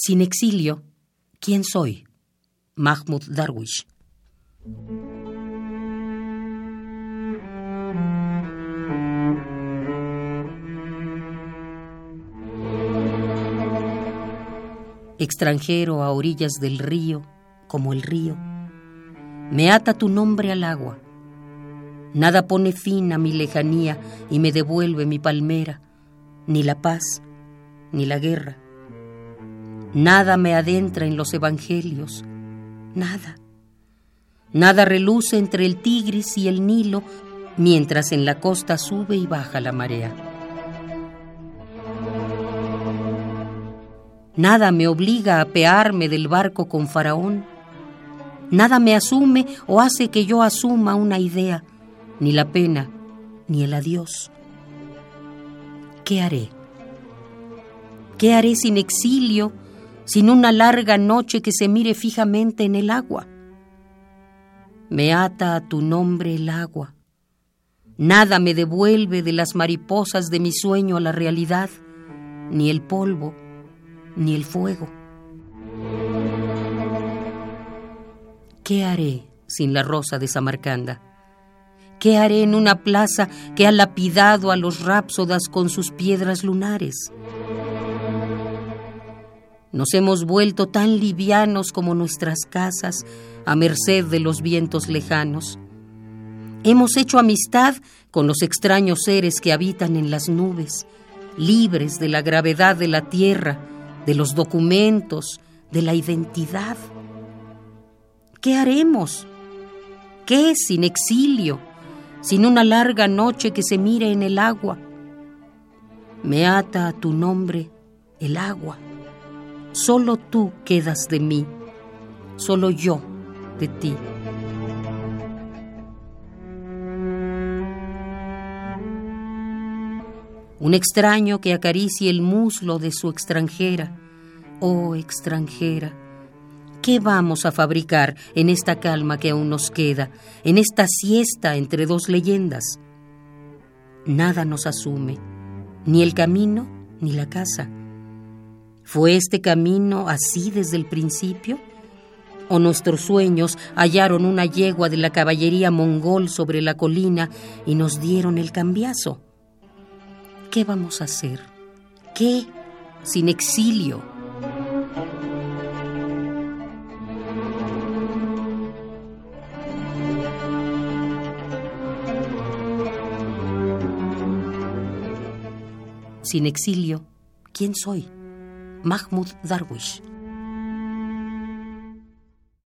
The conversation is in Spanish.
Sin exilio, ¿quién soy? Mahmoud Darwish. Extranjero a orillas del río, como el río, me ata tu nombre al agua. Nada pone fin a mi lejanía y me devuelve mi palmera, ni la paz, ni la guerra Nada me adentra en los evangelios, nada. Nada reluce entre el Tigris y el Nilo, mientras en la costa sube y baja la marea. Nada me obliga a pearme del barco con Faraón. Nada me asume o hace que yo asuma una idea, ni la pena, ni el adiós. ¿Qué haré? ¿Qué haré sin exilio? Sin una larga noche que se mire fijamente en el agua. Me ata a tu nombre el agua. Nada me devuelve de las mariposas de mi sueño a la realidad, ni el polvo, ni el fuego. ¿Qué haré sin la rosa de Samarcanda? ¿Qué haré en una plaza que ha lapidado a los rápsodas con sus piedras lunares? Nos hemos vuelto tan livianos como nuestras casas, a merced de los vientos lejanos. Hemos hecho amistad con los extraños seres que habitan en las nubes, libres de la gravedad de la tierra, de los documentos, de la identidad. ¿Qué haremos? ¿Qué sin exilio, sin una larga noche que se mire en el agua? Me ata a tu nombre el agua. Solo tú quedas de mí, solo yo de ti. Un extraño que acaricie el muslo de su extranjera. Oh extranjera, ¿qué vamos a fabricar en esta calma que aún nos queda, en esta siesta entre dos leyendas? Nada nos asume, ni el camino ni la casa ¿Fue este camino así desde el principio? ¿O nuestros sueños hallaron una yegua de la caballería mongol sobre la colina y nos dieron el cambiazo? ¿Qué vamos a hacer? ¿Qué sin exilio? Sin exilio, ¿quién soy? Mahmoud Darwish.